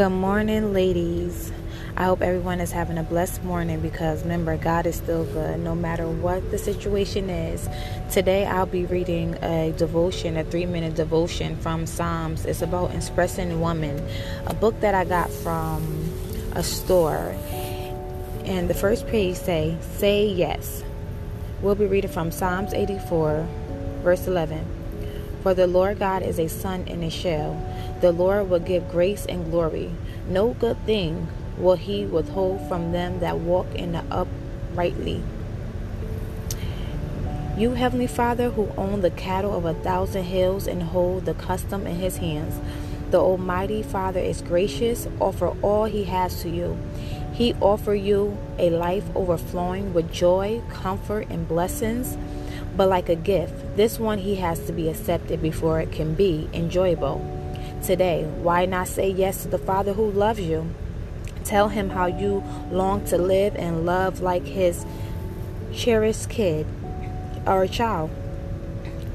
Good morning, ladies. I hope everyone is having a blessed morning because remember, God is still good no matter what the situation is. Today, I'll be reading a devotion, a three minute devotion from Psalms. It's about expressing woman, a book that I got from a store. And the first page say, Say yes. We'll be reading from Psalms 84, verse 11. For the Lord God is a sun and a shell. The Lord will give grace and glory. No good thing will he withhold from them that walk in the uprightly. You, Heavenly Father, who own the cattle of a thousand hills and hold the custom in his hands, the Almighty Father is gracious, offer all he has to you. He offer you a life overflowing with joy, comfort, and blessings. But like a gift, this one he has to be accepted before it can be enjoyable today. Why not say yes to the Father who loves you? Tell him how you long to live and love like his cherished kid or child.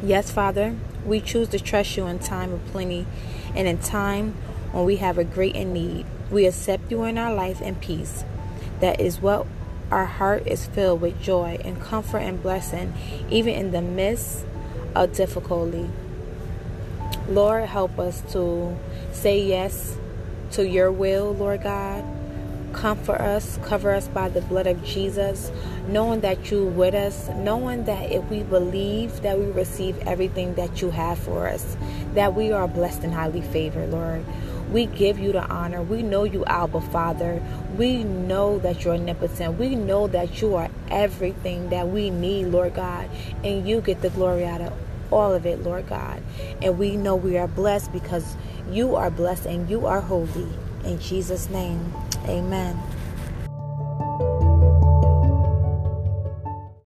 Yes, Father, we choose to trust you in time of plenty and in time when we have a great need. We accept you in our life and peace. That is what our heart is filled with joy and comfort and blessing, even in the midst of difficulty. Lord, help us to say yes to your will, Lord God. Comfort us, cover us by the blood of Jesus, knowing that you with us, knowing that if we believe that we receive everything that you have for us, that we are blessed and highly favored, Lord. We give you the honor. We know you, Abba Father. We know that you're omnipotent. We know that you are everything that we need, Lord God. And you get the glory out of all of it, Lord God. And we know we are blessed because you are blessed and you are holy. In Jesus' name, amen.